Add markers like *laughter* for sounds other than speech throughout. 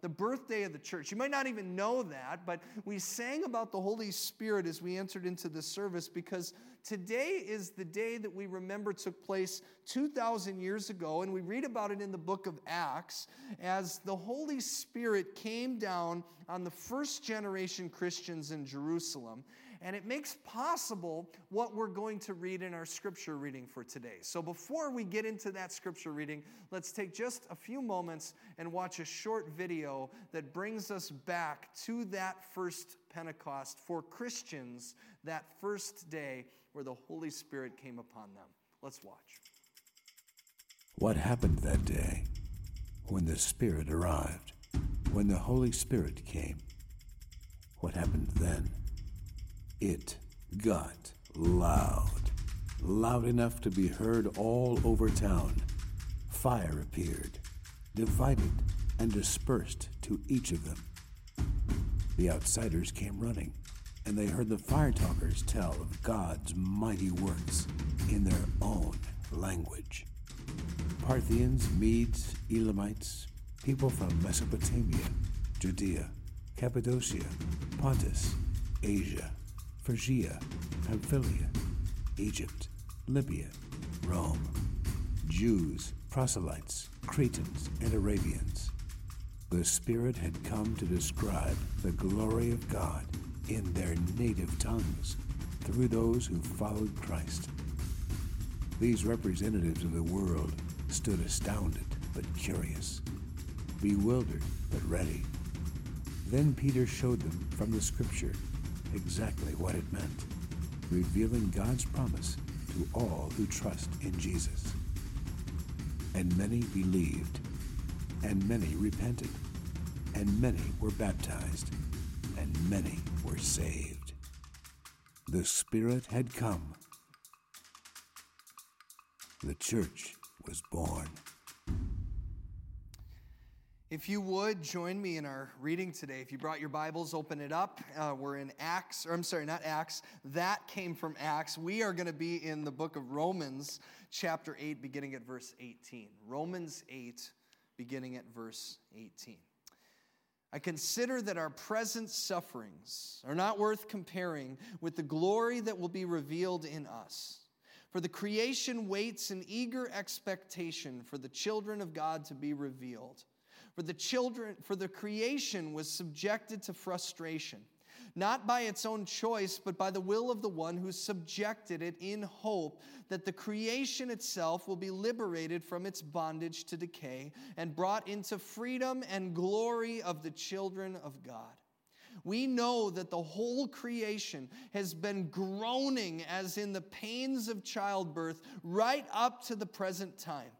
the birthday of the church. You might not even know that, but we sang about the Holy Spirit as we entered into the service because today is the day that we remember took place 2,000 years ago, and we read about it in the book of Acts as the Holy Spirit came down on the first generation Christians in Jerusalem and it makes possible what we're going to read in our scripture reading for today. So before we get into that scripture reading, let's take just a few moments and watch a short video that brings us back to that first Pentecost for Christians, that first day where the Holy Spirit came upon them. Let's watch. What happened that day when the Spirit arrived, when the Holy Spirit came? What happened then? It got loud, loud enough to be heard all over town. Fire appeared, divided and dispersed to each of them. The outsiders came running, and they heard the fire talkers tell of God's mighty works in their own language. Parthians, Medes, Elamites, people from Mesopotamia, Judea, Cappadocia, Pontus, Asia, Phrygia, Pamphylia, Egypt, Libya, Rome, Jews, proselytes, Cretans, and Arabians. The Spirit had come to describe the glory of God in their native tongues through those who followed Christ. These representatives of the world stood astounded but curious, bewildered but ready. Then Peter showed them from the Scripture exactly what it meant, revealing God's promise to all who trust in Jesus. And many believed, and many repented, and many were baptized, and many were saved. The Spirit had come. The church was born. If you would join me in our reading today, if you brought your Bibles, open it up. Uh, we're in Acts, or I'm sorry, not Acts. That came from Acts. We are going to be in the book of Romans, chapter 8, beginning at verse 18. Romans 8, beginning at verse 18. I consider that our present sufferings are not worth comparing with the glory that will be revealed in us. For the creation waits in eager expectation for the children of God to be revealed. For the children, for the creation was subjected to frustration, not by its own choice, but by the will of the one who subjected it in hope that the creation itself will be liberated from its bondage to decay and brought into freedom and glory of the children of God. We know that the whole creation has been groaning as in the pains of childbirth right up to the present time.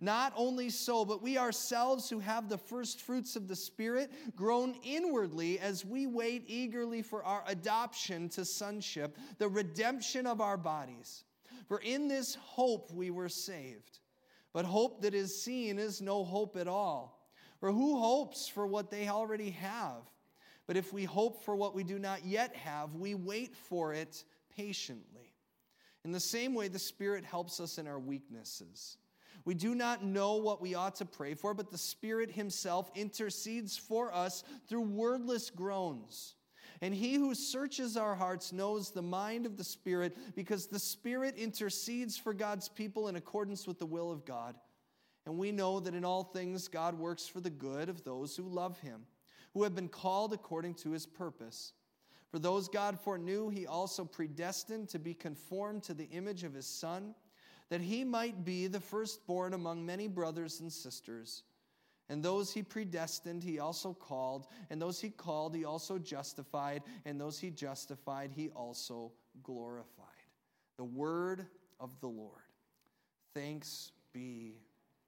Not only so, but we ourselves who have the first fruits of the Spirit groan inwardly as we wait eagerly for our adoption to sonship, the redemption of our bodies. For in this hope we were saved. But hope that is seen is no hope at all. For who hopes for what they already have? But if we hope for what we do not yet have, we wait for it patiently. In the same way, the Spirit helps us in our weaknesses. We do not know what we ought to pray for, but the Spirit Himself intercedes for us through wordless groans. And He who searches our hearts knows the mind of the Spirit, because the Spirit intercedes for God's people in accordance with the will of God. And we know that in all things God works for the good of those who love Him, who have been called according to His purpose. For those God foreknew, He also predestined to be conformed to the image of His Son that he might be the firstborn among many brothers and sisters. And those he predestined, he also called. And those he called, he also justified. And those he justified, he also glorified. The word of the Lord. Thanks be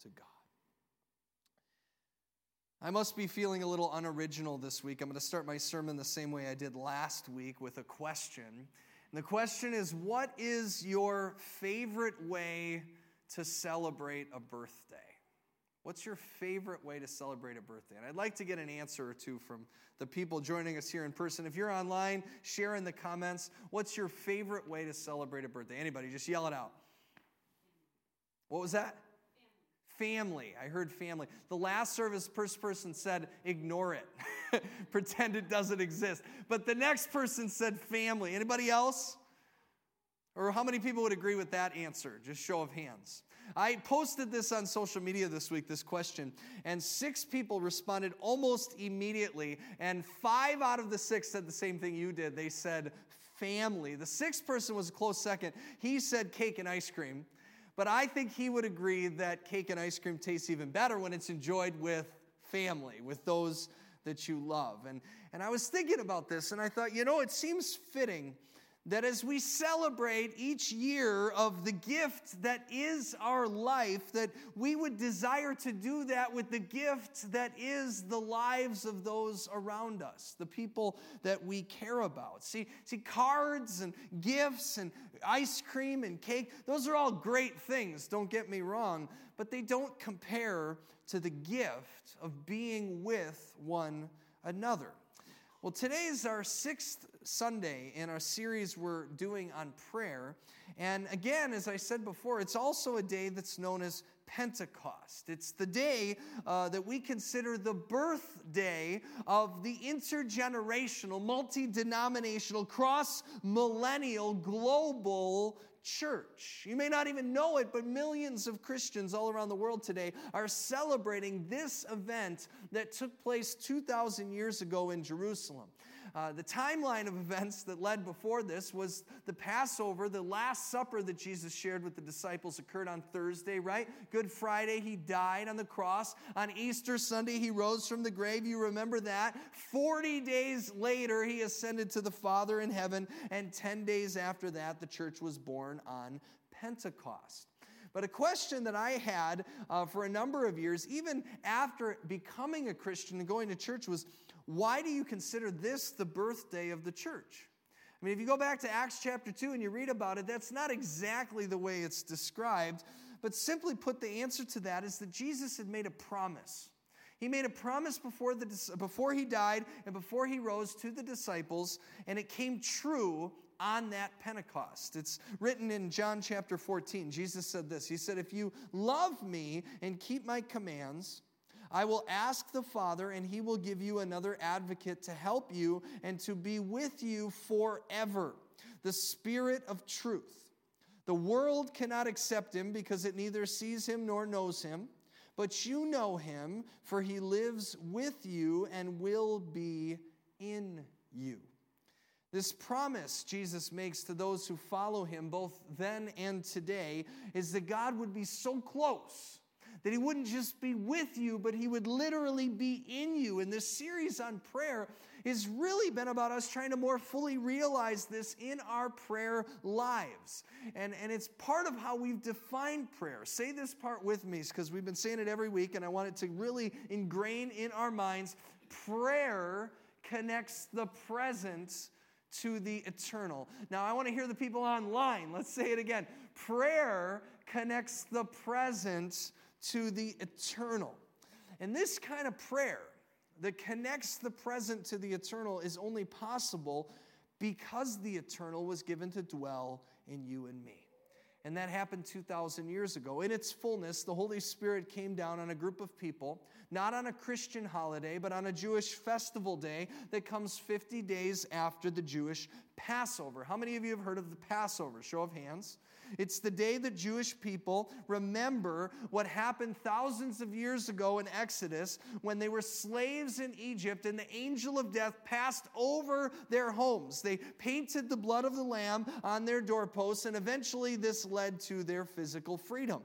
to God. I must be feeling a little unoriginal this week. I'm going to start my sermon the same way I did last week with a question. The question is what is your favorite way to celebrate a birthday? What's your favorite way to celebrate a birthday? And I'd like to get an answer or two from the people joining us here in person. If you're online, share in the comments. What's your favorite way to celebrate a birthday? Anybody, just yell it out. What was that? Family. I heard family. The last service, first person said, ignore it. *laughs* Pretend it doesn't exist. But the next person said family. Anybody else? Or how many people would agree with that answer? Just show of hands. I posted this on social media this week, this question, and six people responded almost immediately, and five out of the six said the same thing you did. They said family. The sixth person was a close second. He said cake and ice cream. But I think he would agree that cake and ice cream tastes even better when it's enjoyed with family, with those that you love. And, and I was thinking about this and I thought, you know, it seems fitting that as we celebrate each year of the gift that is our life, that we would desire to do that with the gift that is the lives of those around us, the people that we care about. See, see, cards and gifts and ice cream and cake, those are all great things, don't get me wrong, but they don't compare to the gift of being with one another. Well, today is our sixth Sunday in our series we're doing on prayer. And again, as I said before, it's also a day that's known as Pentecost. It's the day uh, that we consider the birthday of the intergenerational, multi denominational, cross millennial, global church. You may not even know it, but millions of Christians all around the world today are celebrating this event that took place 2,000 years ago in Jerusalem. Uh, the timeline of events that led before this was the Passover, the Last Supper that Jesus shared with the disciples occurred on Thursday, right? Good Friday, he died on the cross. On Easter Sunday, he rose from the grave. You remember that. 40 days later, he ascended to the Father in heaven. And 10 days after that, the church was born on Pentecost. But a question that I had uh, for a number of years, even after becoming a Christian and going to church, was why do you consider this the birthday of the church? I mean, if you go back to Acts chapter 2 and you read about it, that's not exactly the way it's described. But simply put, the answer to that is that Jesus had made a promise. He made a promise before, the, before he died and before he rose to the disciples, and it came true on that Pentecost. It's written in John chapter 14. Jesus said this He said, If you love me and keep my commands, I will ask the Father, and he will give you another advocate to help you and to be with you forever the Spirit of truth. The world cannot accept him because it neither sees him nor knows him, but you know him, for he lives with you and will be in you. This promise Jesus makes to those who follow him, both then and today, is that God would be so close that He wouldn't just be with you, but He would literally be in you. And this series on prayer has really been about us trying to more fully realize this in our prayer lives. And, and it's part of how we've defined prayer. Say this part with me because we've been saying it every week, and I want it to really ingrain in our minds. Prayer connects the present to the eternal. Now, I want to hear the people online. Let's say it again. Prayer connects the present to the eternal. And this kind of prayer that connects the present to the eternal is only possible because the eternal was given to dwell in you and me. And that happened 2,000 years ago. In its fullness, the Holy Spirit came down on a group of people, not on a Christian holiday, but on a Jewish festival day that comes 50 days after the Jewish Passover. How many of you have heard of the Passover? Show of hands. It's the day that Jewish people remember what happened thousands of years ago in Exodus when they were slaves in Egypt and the angel of death passed over their homes. They painted the blood of the lamb on their doorposts, and eventually this led to their physical freedom.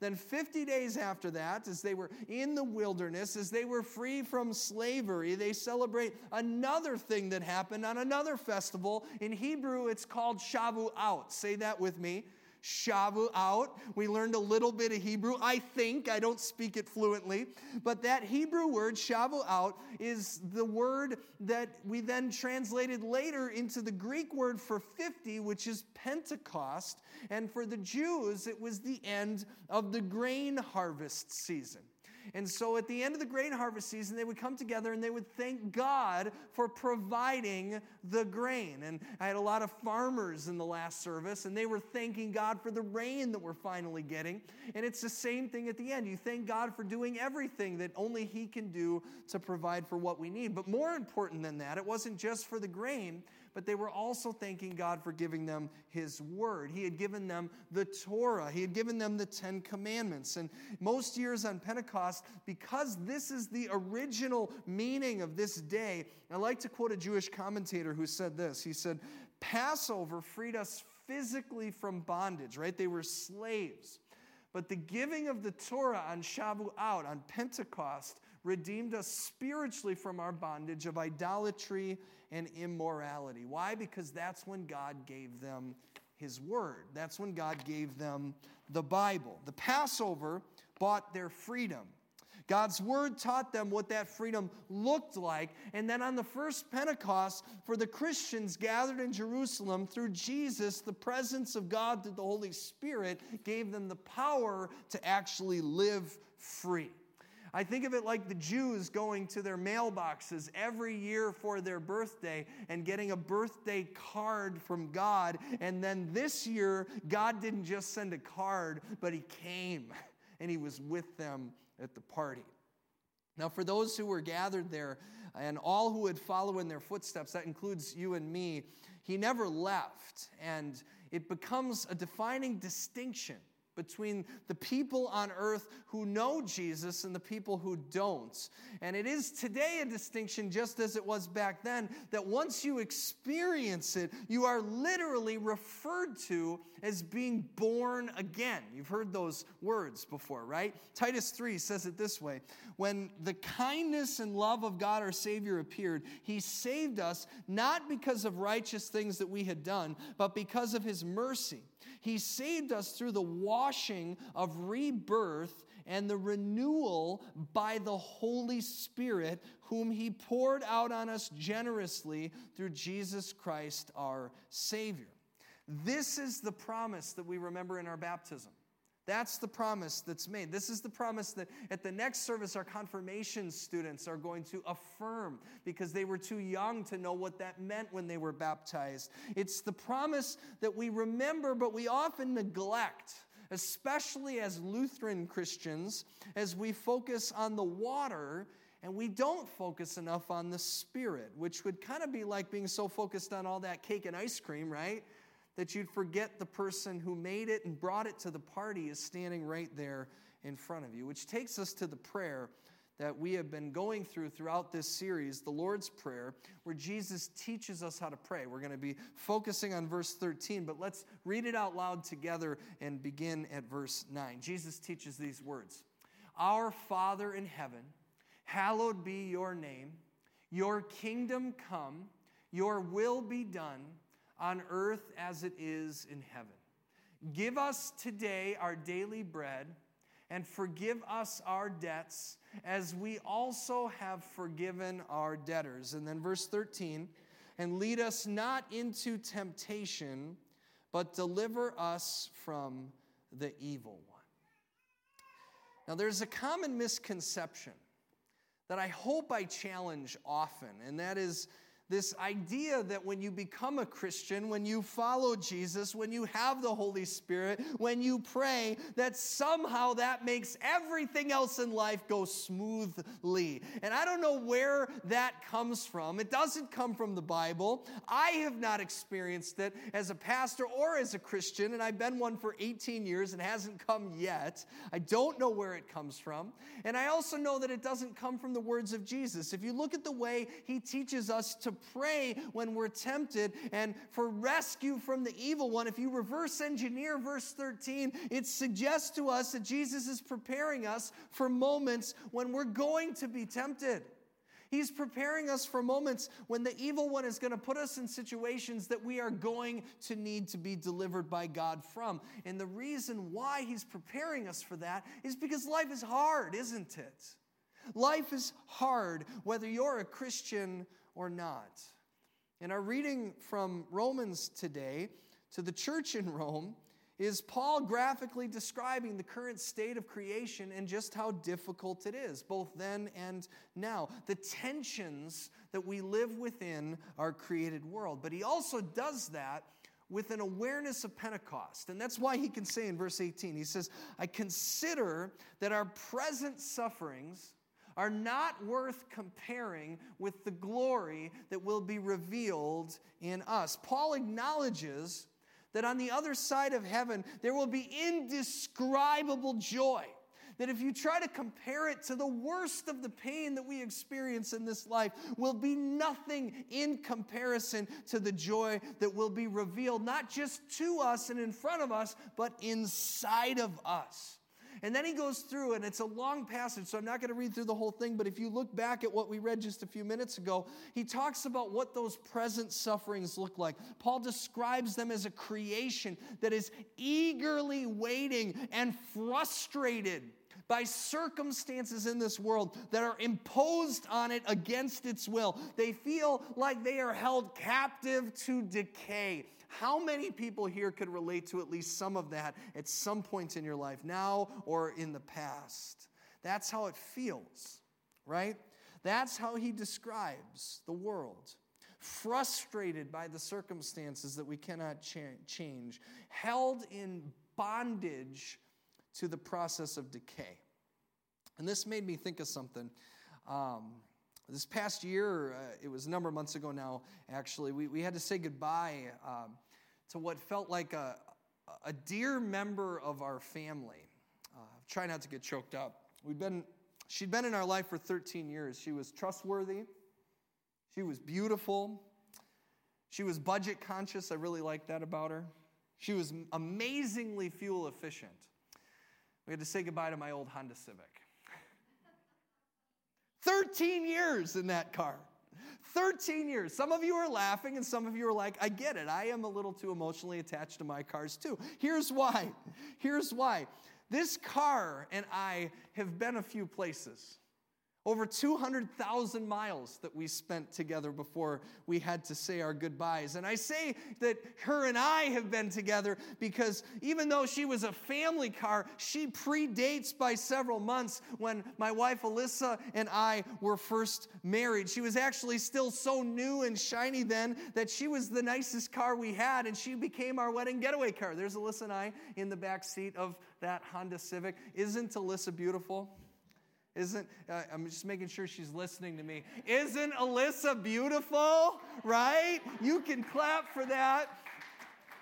Then, 50 days after that, as they were in the wilderness, as they were free from slavery, they celebrate another thing that happened on another festival. In Hebrew, it's called Shavuot. Say that with me. Shavuot. We learned a little bit of Hebrew. I think, I don't speak it fluently, but that Hebrew word, Shavuot, is the word that we then translated later into the Greek word for 50, which is Pentecost. And for the Jews, it was the end of the grain harvest season. And so at the end of the grain harvest season, they would come together and they would thank God for providing the grain. And I had a lot of farmers in the last service, and they were thanking God for the rain that we're finally getting. And it's the same thing at the end. You thank God for doing everything that only He can do to provide for what we need. But more important than that, it wasn't just for the grain, but they were also thanking God for giving them His Word. He had given them the Torah, He had given them the Ten Commandments. And most years on Pentecost, because this is the original meaning of this day, I like to quote a Jewish commentator who said this. He said, Passover freed us physically from bondage, right? They were slaves. But the giving of the Torah on Shavuot, on Pentecost, redeemed us spiritually from our bondage of idolatry and immorality. Why? Because that's when God gave them His Word. That's when God gave them the Bible. The Passover bought their freedom. God's word taught them what that freedom looked like. And then on the first Pentecost, for the Christians gathered in Jerusalem through Jesus, the presence of God through the Holy Spirit gave them the power to actually live free. I think of it like the Jews going to their mailboxes every year for their birthday and getting a birthday card from God. And then this year, God didn't just send a card, but He came *laughs* and He was with them at the party. Now, for those who were gathered there and all who would follow in their footsteps, that includes you and me, He never left. And it becomes a defining distinction between the people on earth who know Jesus and the people who don't. And it is today a distinction, just as it was back then, that once you experience it, you are literally referred to as being born again. You've heard those words before, right? Titus 3 says it this way When the kindness and love of God our Savior appeared, he saved us not because of righteous things that we had done, but because of his mercy. He saved us through the washing of rebirth and the renewal by the Holy Spirit, whom He poured out on us generously through Jesus Christ our Savior. This is the promise that we remember in our baptism. That's the promise that's made. This is the promise that at the next service, our confirmation students are going to affirm because they were too young to know what that meant when they were baptized. It's the promise that we remember, but we often neglect, especially as Lutheran Christians, as we focus on the water and we don't focus enough on the spirit, which would kind of be like being so focused on all that cake and ice cream, right? That you'd forget the person who made it and brought it to the party is standing right there in front of you. Which takes us to the prayer that we have been going through throughout this series, the Lord's Prayer, where Jesus teaches us how to pray. We're going to be focusing on verse 13, but let's read it out loud together and begin at verse 9. Jesus teaches these words Our Father in heaven, hallowed be your name, your kingdom come, your will be done on earth as it is in heaven. Give us today our daily bread, and forgive us our debts as we also have forgiven our debtors. And then verse 13, and lead us not into temptation, but deliver us from the evil one. Now, there's a common misconception that I hope I challenge often, and that is this idea that when you become a Christian, when you follow Jesus, when you have the Holy Spirit, when you pray, that somehow that makes everything else in life go smoothly. And I don't know where that comes from. It doesn't come from the Bible. I have not experienced it as a pastor or as a Christian, and I've been one for 18 years and hasn't come yet. I don't know where it comes from. And I also know that it doesn't come from the words of Jesus. If you look at the way he teaches us to pray when we're tempted and for rescue from the evil one. If you reverse engineer verse 13, it suggests to us that Jesus is preparing us for moments when we're going to be tempted. He's preparing us for moments when the evil one is going to put us in situations that we are going to need to be delivered by God from. And the reason why He's preparing us for that is because life is hard, isn't it? Life is hard, whether you're a Christian or not. In our reading from Romans today, to the church in Rome, is Paul graphically describing the current state of creation and just how difficult it is, both then and now. The tensions that we live within our created world. But he also does that with an awareness of Pentecost. And that's why he can say in verse 18, he says, I consider that our present sufferings are not worth comparing with the glory that will be revealed in us. Paul acknowledges that on the other side of heaven, there will be indescribable joy. That if you try to compare it to the worst of the pain that we experience in this life, will be nothing in comparison to the joy that will be revealed, not just to us and in front of us, but inside of us. And then he goes through, and it's a long passage, so I'm not going to read through the whole thing, but if you look back at what we read just a few minutes ago, he talks about what those present sufferings look like. Paul describes them as a creation that is eagerly waiting and frustrated by circumstances in this world that are imposed on it against its will. They feel like they are held captive to decay. How many people here could relate to at least some of that at some point in your life, now or in the past? That's how it feels, right? That's how he describes the world. Frustrated by the circumstances that we cannot cha- change, held in bondage to the process of decay. And this made me think of something. Um, this past year, uh, it was a number of months ago now, actually, we, we had to say goodbye um, to what felt like a, a dear member of our family. Uh, try not to get choked up. We'd been, she'd been in our life for 13 years. She was trustworthy, she was beautiful, she was budget conscious. I really liked that about her. She was amazingly fuel efficient. We had to say goodbye to my old Honda Civic. 13 years in that car. 13 years. Some of you are laughing, and some of you are like, I get it. I am a little too emotionally attached to my cars, too. Here's why. Here's why. This car and I have been a few places. Over 200,000 miles that we spent together before we had to say our goodbyes. And I say that her and I have been together because even though she was a family car, she predates by several months when my wife Alyssa and I were first married. She was actually still so new and shiny then that she was the nicest car we had, and she became our wedding getaway car. There's Alyssa and I in the back seat of that Honda Civic. Isn't Alyssa beautiful? Isn't, uh, I'm just making sure she's listening to me. Isn't Alyssa beautiful? Right? You can clap for that.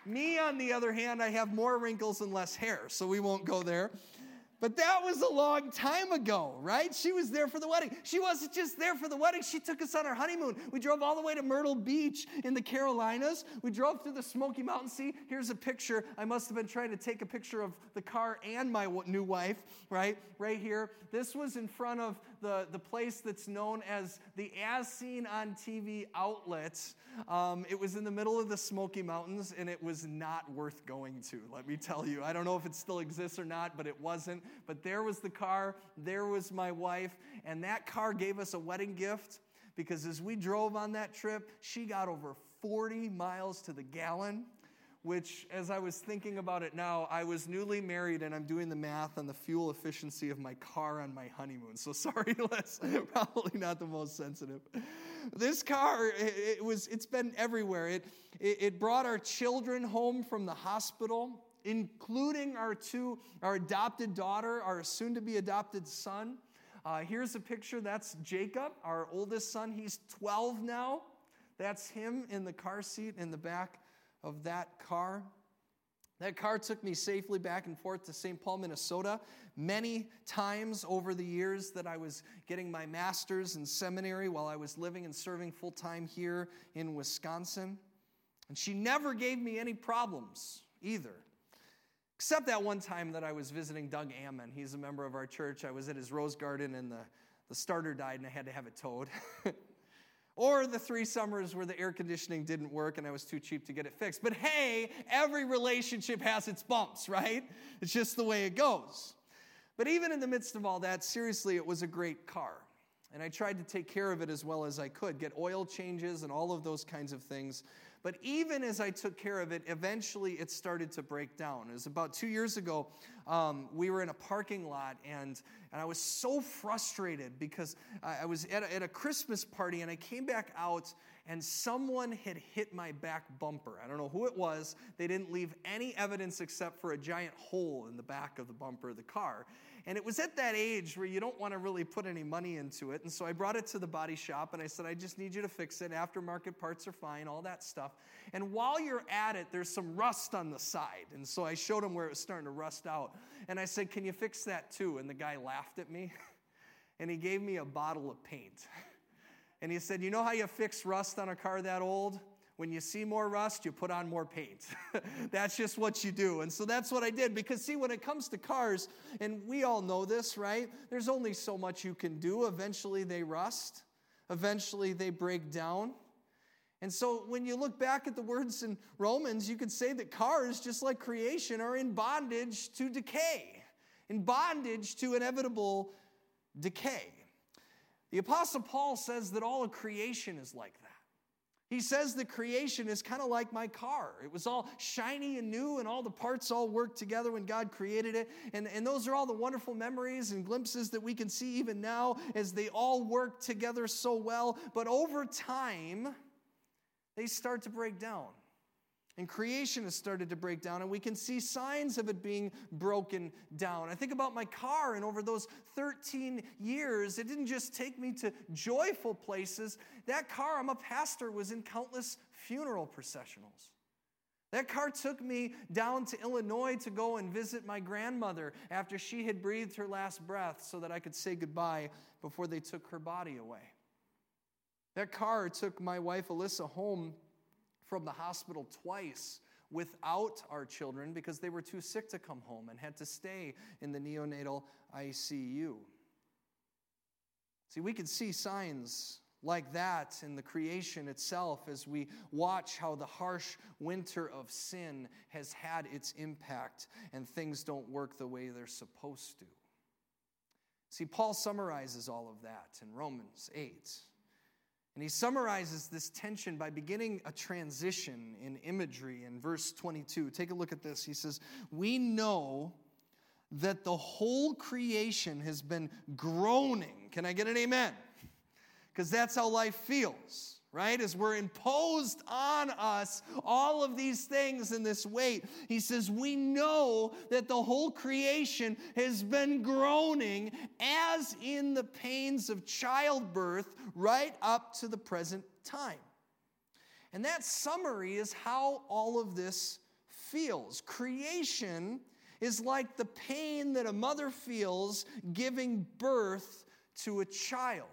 Me, on the other hand, I have more wrinkles and less hair, so we won't go there. But that was a long time ago, right? She was there for the wedding. She wasn't just there for the wedding, she took us on our honeymoon. We drove all the way to Myrtle Beach in the Carolinas. We drove through the Smoky Mountains. See, here's a picture. I must have been trying to take a picture of the car and my new wife, right? Right here. This was in front of the, the place that's known as the As Seen on TV outlet. Um, it was in the middle of the Smoky Mountains, and it was not worth going to, let me tell you. I don't know if it still exists or not, but it wasn't. But there was the car, there was my wife, and that car gave us a wedding gift because as we drove on that trip, she got over 40 miles to the gallon which, as I was thinking about it now, I was newly married and I'm doing the math on the fuel efficiency of my car on my honeymoon. So *laughs* sorry, Les, *laughs* probably not the most sensitive. This car, it, was, it's been everywhere. It, it, it brought our children home from the hospital, including our two, our adopted daughter, our soon to be adopted son. Uh, here's a picture. That's Jacob, our oldest son. He's 12 now. That's him in the car seat in the back of that car. That car took me safely back and forth to St. Paul, Minnesota, many times over the years that I was getting my master's in seminary while I was living and serving full time here in Wisconsin. And she never gave me any problems either. Except that one time that I was visiting Doug Ammon. He's a member of our church. I was at his rose garden and the, the starter died and I had to have it towed. *laughs* Or the three summers where the air conditioning didn't work and I was too cheap to get it fixed. But hey, every relationship has its bumps, right? It's just the way it goes. But even in the midst of all that, seriously, it was a great car. And I tried to take care of it as well as I could, get oil changes and all of those kinds of things. But even as I took care of it, eventually it started to break down. It was about two years ago. Um, we were in a parking lot, and, and I was so frustrated because I, I was at a, at a Christmas party, and I came back out, and someone had hit my back bumper. I don't know who it was. They didn't leave any evidence except for a giant hole in the back of the bumper of the car. And it was at that age where you don't want to really put any money into it. And so I brought it to the body shop and I said, I just need you to fix it. Aftermarket parts are fine, all that stuff. And while you're at it, there's some rust on the side. And so I showed him where it was starting to rust out. And I said, Can you fix that too? And the guy laughed at me *laughs* and he gave me a bottle of paint. *laughs* And he said, You know how you fix rust on a car that old? When you see more rust, you put on more paint. *laughs* that's just what you do. And so that's what I did. Because, see, when it comes to cars, and we all know this, right? There's only so much you can do. Eventually, they rust, eventually, they break down. And so, when you look back at the words in Romans, you could say that cars, just like creation, are in bondage to decay, in bondage to inevitable decay. The Apostle Paul says that all of creation is like that. He says the creation is kind of like my car. It was all shiny and new, and all the parts all worked together when God created it. And, and those are all the wonderful memories and glimpses that we can see even now as they all work together so well. But over time, they start to break down. And creation has started to break down, and we can see signs of it being broken down. I think about my car, and over those 13 years, it didn't just take me to joyful places. That car, I'm a pastor, was in countless funeral processionals. That car took me down to Illinois to go and visit my grandmother after she had breathed her last breath so that I could say goodbye before they took her body away. That car took my wife Alyssa home from the hospital twice without our children because they were too sick to come home and had to stay in the neonatal ICU. See, we can see signs like that in the creation itself as we watch how the harsh winter of sin has had its impact and things don't work the way they're supposed to. See, Paul summarizes all of that in Romans 8. And he summarizes this tension by beginning a transition in imagery in verse 22. Take a look at this. He says, We know that the whole creation has been groaning. Can I get an amen? Because that's how life feels right? As we're imposed on us all of these things in this weight. He says, We know that the whole creation has been groaning as in the pains of childbirth right up to the present time. And that summary is how all of this feels. Creation is like the pain that a mother feels giving birth to a child.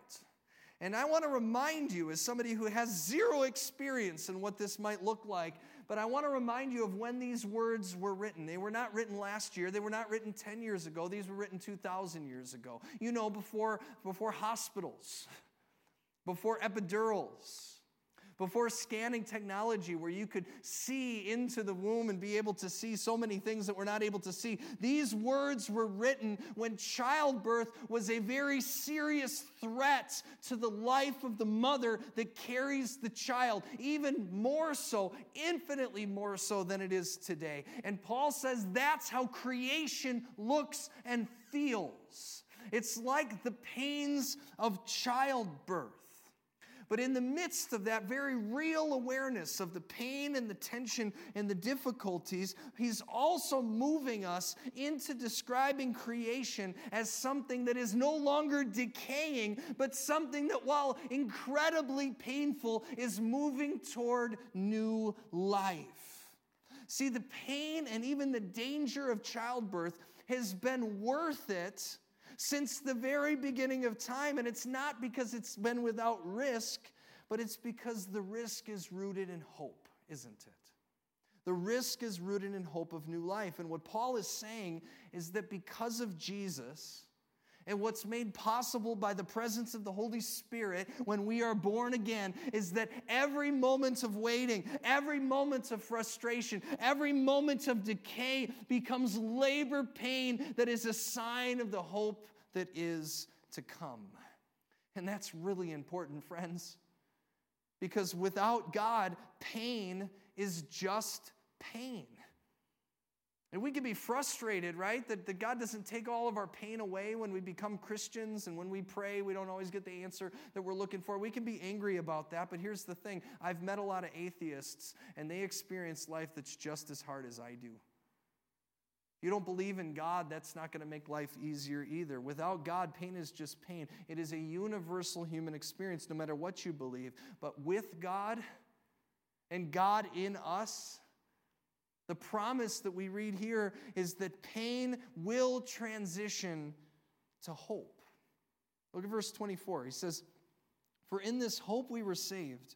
And I want to remind you, as somebody who has zero experience in what this might look like, but I want to remind you of when these words were written. They were not written last year. They were not written 10 years ago. These were written 2,000 years ago. You know, before, before hospitals, before epidurals, before scanning technology where you could see into the womb and be able to see so many things that we're not able to see. These words were written when childbirth was a very serious threat to the life of the mother that carries the child, even more so, infinitely more so than it is today. And Paul says that's how creation looks and feels. It's like the pains of childbirth. But in the midst of that very real awareness of the pain and the tension and the difficulties, he's also moving us into describing creation as something that is no longer decaying, but something that, while incredibly painful, is moving toward new life. See, the pain and even the danger of childbirth has been worth it since the very beginning of time. And it's not because it's been without risk, but it's because the risk is rooted in hope, isn't it? The risk is rooted in hope of new life. And what Paul is saying is that because of Jesus, and what's made possible by the presence of the Holy Spirit when we are born again is that every moment of waiting, every moment of frustration, every moment of decay becomes labor pain that is a sign of the hope that is to come. And that's really important, friends. Because without God, pain is just pain. And we can be frustrated, right? That, that God doesn't take all of our pain away when we become Christians and when we pray, we don't always get the answer that we're looking for. We can be angry about that, but here's the thing I've met a lot of atheists, and they experience life that's just as hard as I do. You don't believe in God, that's not going to make life easier either. Without God, pain is just pain. It is a universal human experience, no matter what you believe. But with God and God in us, the promise that we read here is that pain will transition to hope. Look at verse 24. He says, For in this hope we were saved.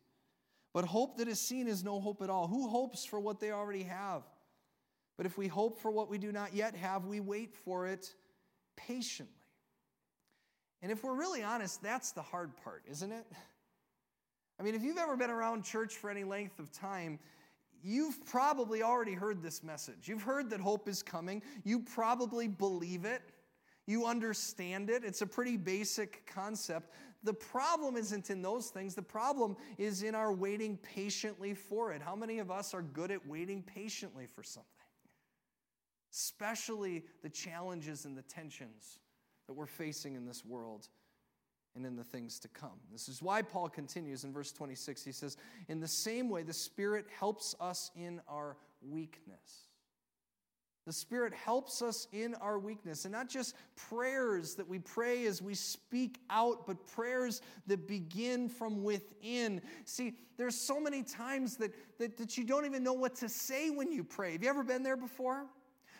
But hope that is seen is no hope at all. Who hopes for what they already have? But if we hope for what we do not yet have, we wait for it patiently. And if we're really honest, that's the hard part, isn't it? I mean, if you've ever been around church for any length of time, you've probably already heard this message. You've heard that hope is coming. You probably believe it. You understand it. It's a pretty basic concept. The problem isn't in those things. The problem is in our waiting patiently for it. How many of us are good at waiting patiently for something? Especially the challenges and the tensions that we're facing in this world and in the things to come. This is why Paul continues in verse 26. He says, In the same way, the Spirit helps us in our weakness. The Spirit helps us in our weakness, and not just prayers that we pray as we speak out, but prayers that begin from within. See, there's so many times that, that, that you don't even know what to say when you pray. Have you ever been there before?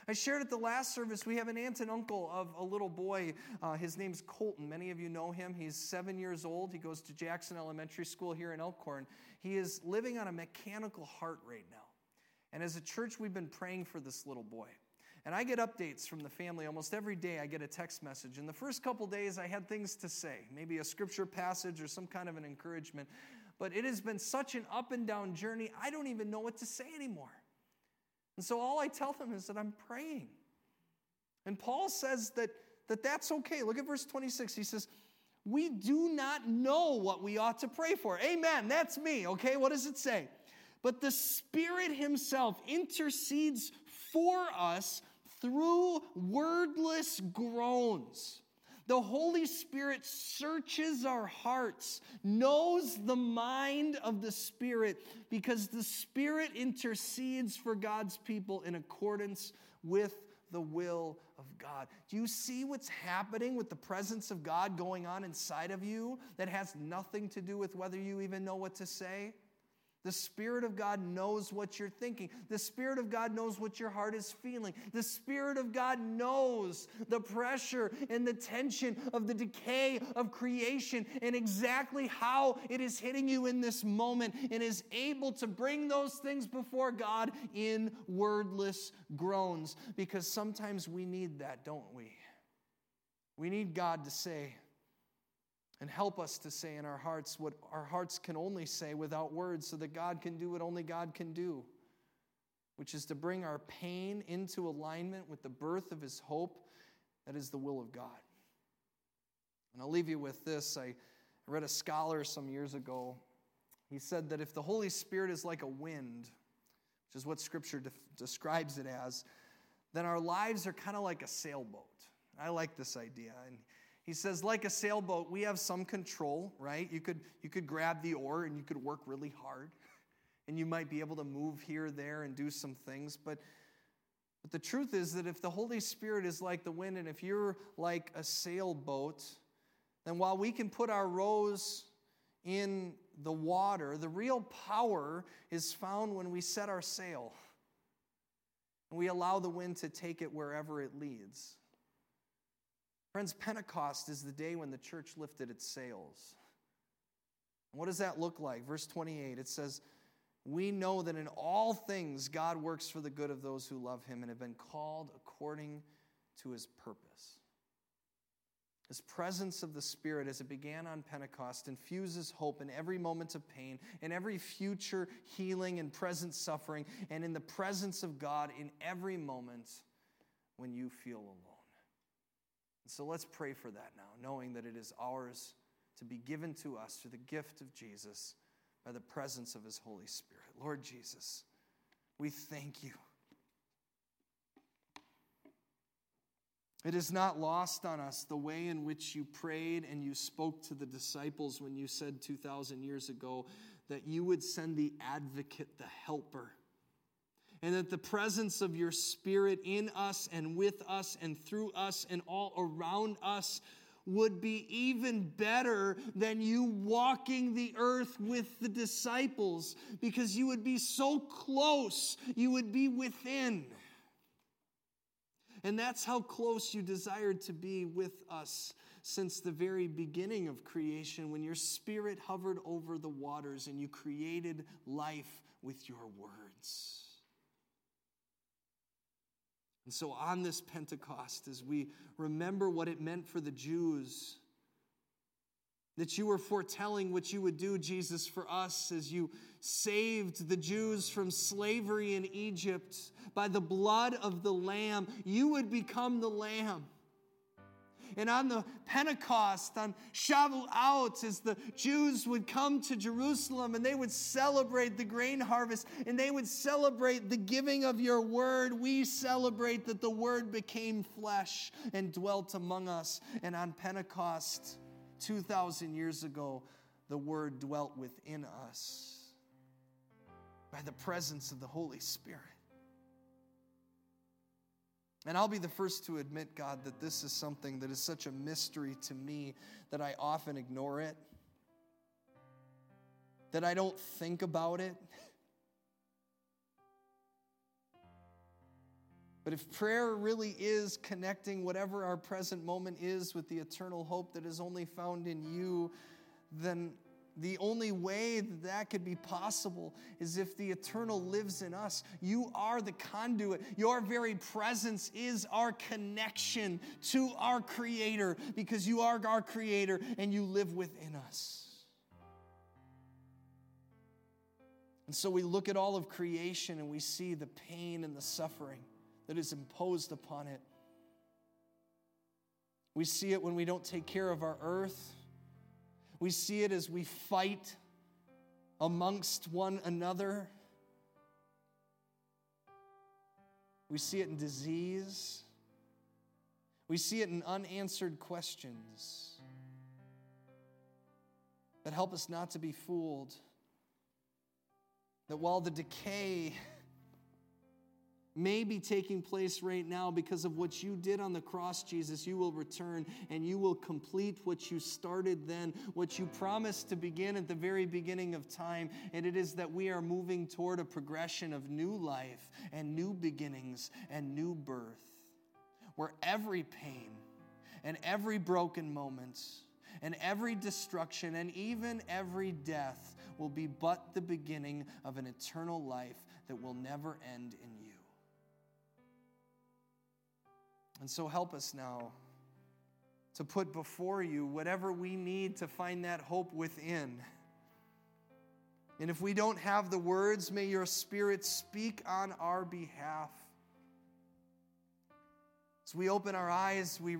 I shared at the last service, we have an aunt and uncle of a little boy. Uh, his name's Colton. Many of you know him. He's seven years old. He goes to Jackson Elementary School here in Elkhorn. He is living on a mechanical heart right now. And as a church, we've been praying for this little boy. And I get updates from the family almost every day. I get a text message. In the first couple days, I had things to say, maybe a scripture passage or some kind of an encouragement. But it has been such an up and down journey, I don't even know what to say anymore. And so all I tell them is that I'm praying. And Paul says that, that that's okay. Look at verse 26. He says, We do not know what we ought to pray for. Amen. That's me. Okay, what does it say? But the Spirit Himself intercedes for us through wordless groans. The Holy Spirit searches our hearts, knows the mind of the Spirit, because the Spirit intercedes for God's people in accordance with the will of God. Do you see what's happening with the presence of God going on inside of you that has nothing to do with whether you even know what to say? The Spirit of God knows what you're thinking. The Spirit of God knows what your heart is feeling. The Spirit of God knows the pressure and the tension of the decay of creation and exactly how it is hitting you in this moment and is able to bring those things before God in wordless groans. Because sometimes we need that, don't we? We need God to say, and help us to say in our hearts what our hearts can only say without words so that God can do what only God can do, which is to bring our pain into alignment with the birth of His hope that is the will of God. And I'll leave you with this. I read a scholar some years ago. He said that if the Holy Spirit is like a wind, which is what Scripture de- describes it as, then our lives are kind of like a sailboat. I like this idea. And he says, like a sailboat, we have some control, right? You could, you could grab the oar and you could work really hard, *laughs* and you might be able to move here, there, and do some things. But, but the truth is that if the Holy Spirit is like the wind, and if you're like a sailboat, then while we can put our rows in the water, the real power is found when we set our sail and we allow the wind to take it wherever it leads. Friends, Pentecost is the day when the church lifted its sails. What does that look like? Verse 28, it says, We know that in all things God works for the good of those who love him and have been called according to his purpose. His presence of the Spirit, as it began on Pentecost, infuses hope in every moment of pain, in every future healing and present suffering, and in the presence of God in every moment when you feel alone. So let's pray for that now, knowing that it is ours to be given to us through the gift of Jesus by the presence of his Holy Spirit. Lord Jesus, we thank you. It is not lost on us the way in which you prayed and you spoke to the disciples when you said 2,000 years ago that you would send the advocate, the helper, and that the presence of your Spirit in us and with us and through us and all around us would be even better than you walking the earth with the disciples because you would be so close, you would be within. And that's how close you desired to be with us since the very beginning of creation when your spirit hovered over the waters and you created life with your words. And so on this Pentecost, as we remember what it meant for the Jews, that you were foretelling what you would do, Jesus, for us as you saved the Jews from slavery in Egypt by the blood of the Lamb. You would become the Lamb. And on the Pentecost, on Shavuot, as the Jews would come to Jerusalem and they would celebrate the grain harvest and they would celebrate the giving of your word, we celebrate that the word became flesh and dwelt among us. And on Pentecost, 2,000 years ago, the word dwelt within us by the presence of the Holy Spirit. And I'll be the first to admit, God, that this is something that is such a mystery to me that I often ignore it, that I don't think about it. But if prayer really is connecting whatever our present moment is with the eternal hope that is only found in you, then the only way that, that could be possible is if the eternal lives in us. You are the conduit. Your very presence is our connection to our Creator because you are our Creator and you live within us. And so we look at all of creation and we see the pain and the suffering that is imposed upon it. We see it when we don't take care of our earth. We see it as we fight amongst one another. We see it in disease. We see it in unanswered questions that help us not to be fooled. That while the decay may be taking place right now because of what you did on the cross, Jesus. You will return and you will complete what you started then, what you promised to begin at the very beginning of time. And it is that we are moving toward a progression of new life and new beginnings and new birth, where every pain and every broken moment and every destruction and even every death will be but the beginning of an eternal life that will never end in you. And so help us now to put before you whatever we need to find that hope within. And if we don't have the words, may your Spirit speak on our behalf. As we open our eyes, we